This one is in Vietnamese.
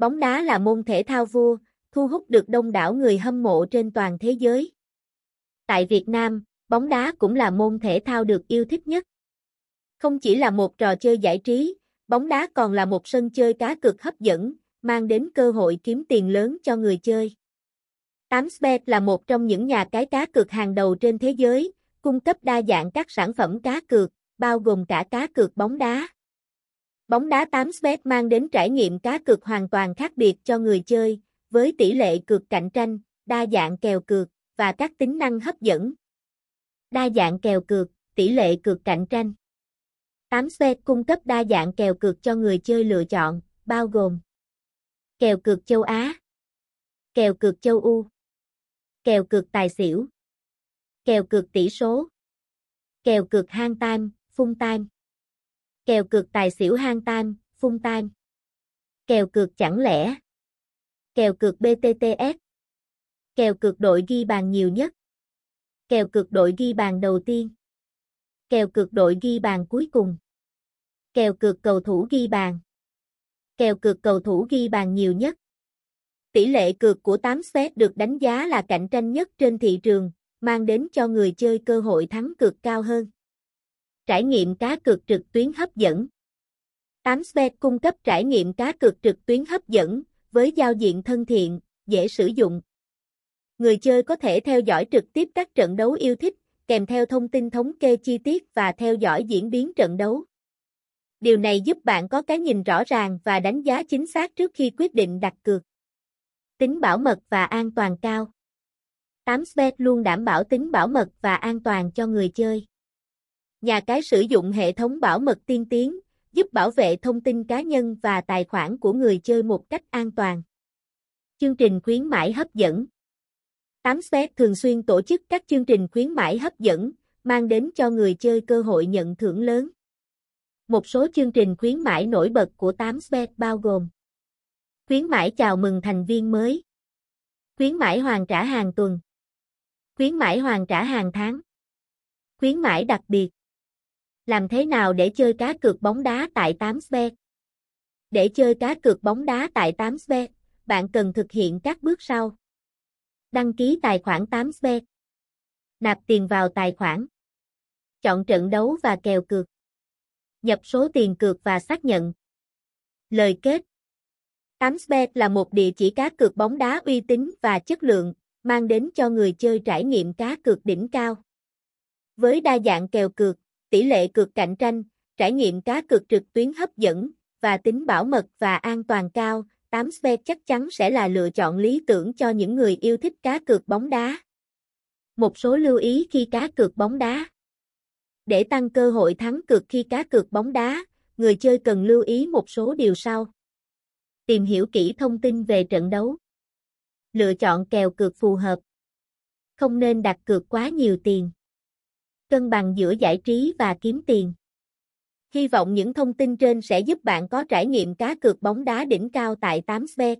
Bóng đá là môn thể thao vua, thu hút được đông đảo người hâm mộ trên toàn thế giới. Tại Việt Nam, bóng đá cũng là môn thể thao được yêu thích nhất. Không chỉ là một trò chơi giải trí, bóng đá còn là một sân chơi cá cược hấp dẫn, mang đến cơ hội kiếm tiền lớn cho người chơi. 8bet là một trong những nhà cái cá cược hàng đầu trên thế giới, cung cấp đa dạng các sản phẩm cá cược, bao gồm cả cá cược bóng đá. Bóng đá 8bet mang đến trải nghiệm cá cược hoàn toàn khác biệt cho người chơi, với tỷ lệ cược cạnh tranh, đa dạng kèo cược và các tính năng hấp dẫn. Đa dạng kèo cược, tỷ lệ cược cạnh tranh. 8bet cung cấp đa dạng kèo cược cho người chơi lựa chọn, bao gồm kèo cược châu Á, kèo cược châu U, kèo cược tài xỉu, kèo cược tỷ số, kèo cược hang tam, phun tam, kèo cược tài xỉu hang tan, phun tan, kèo cược chẳng lẽ, kèo cược BTTS, kèo cược đội ghi bàn nhiều nhất, kèo cược đội ghi bàn đầu tiên, kèo cược đội ghi bàn cuối cùng, kèo cược cầu thủ ghi bàn, kèo cược cầu thủ ghi bàn nhiều nhất. Tỷ lệ cược của 8 set được đánh giá là cạnh tranh nhất trên thị trường, mang đến cho người chơi cơ hội thắng cược cao hơn. Trải nghiệm cá cược trực tuyến hấp dẫn 8bet cung cấp trải nghiệm cá cược trực tuyến hấp dẫn, với giao diện thân thiện, dễ sử dụng. Người chơi có thể theo dõi trực tiếp các trận đấu yêu thích, kèm theo thông tin thống kê chi tiết và theo dõi diễn biến trận đấu. Điều này giúp bạn có cái nhìn rõ ràng và đánh giá chính xác trước khi quyết định đặt cược. Tính bảo mật và an toàn cao 8bet luôn đảm bảo tính bảo mật và an toàn cho người chơi. Nhà cái sử dụng hệ thống bảo mật tiên tiến, giúp bảo vệ thông tin cá nhân và tài khoản của người chơi một cách an toàn. Chương trình khuyến mãi hấp dẫn. 8bet thường xuyên tổ chức các chương trình khuyến mãi hấp dẫn, mang đến cho người chơi cơ hội nhận thưởng lớn. Một số chương trình khuyến mãi nổi bật của 8bet bao gồm Khuyến mãi chào mừng thành viên mới. Khuyến mãi hoàn trả hàng tuần. Khuyến mãi hoàn trả hàng tháng. Khuyến mãi đặc biệt. Làm thế nào để chơi cá cược bóng đá tại 8bet? Để chơi cá cược bóng đá tại 8bet, bạn cần thực hiện các bước sau. Đăng ký tài khoản 8bet. Nạp tiền vào tài khoản. Chọn trận đấu và kèo cược nhập số tiền cược và xác nhận. Lời kết 8bet là một địa chỉ cá cược bóng đá uy tín và chất lượng, mang đến cho người chơi trải nghiệm cá cược đỉnh cao. Với đa dạng kèo cược, tỷ lệ cược cạnh tranh, trải nghiệm cá cược trực tuyến hấp dẫn và tính bảo mật và an toàn cao, 8bet chắc chắn sẽ là lựa chọn lý tưởng cho những người yêu thích cá cược bóng đá. Một số lưu ý khi cá cược bóng đá để tăng cơ hội thắng cược khi cá cược bóng đá, người chơi cần lưu ý một số điều sau. Tìm hiểu kỹ thông tin về trận đấu. Lựa chọn kèo cược phù hợp. Không nên đặt cược quá nhiều tiền. Cân bằng giữa giải trí và kiếm tiền. Hy vọng những thông tin trên sẽ giúp bạn có trải nghiệm cá cược bóng đá đỉnh cao tại 8bet.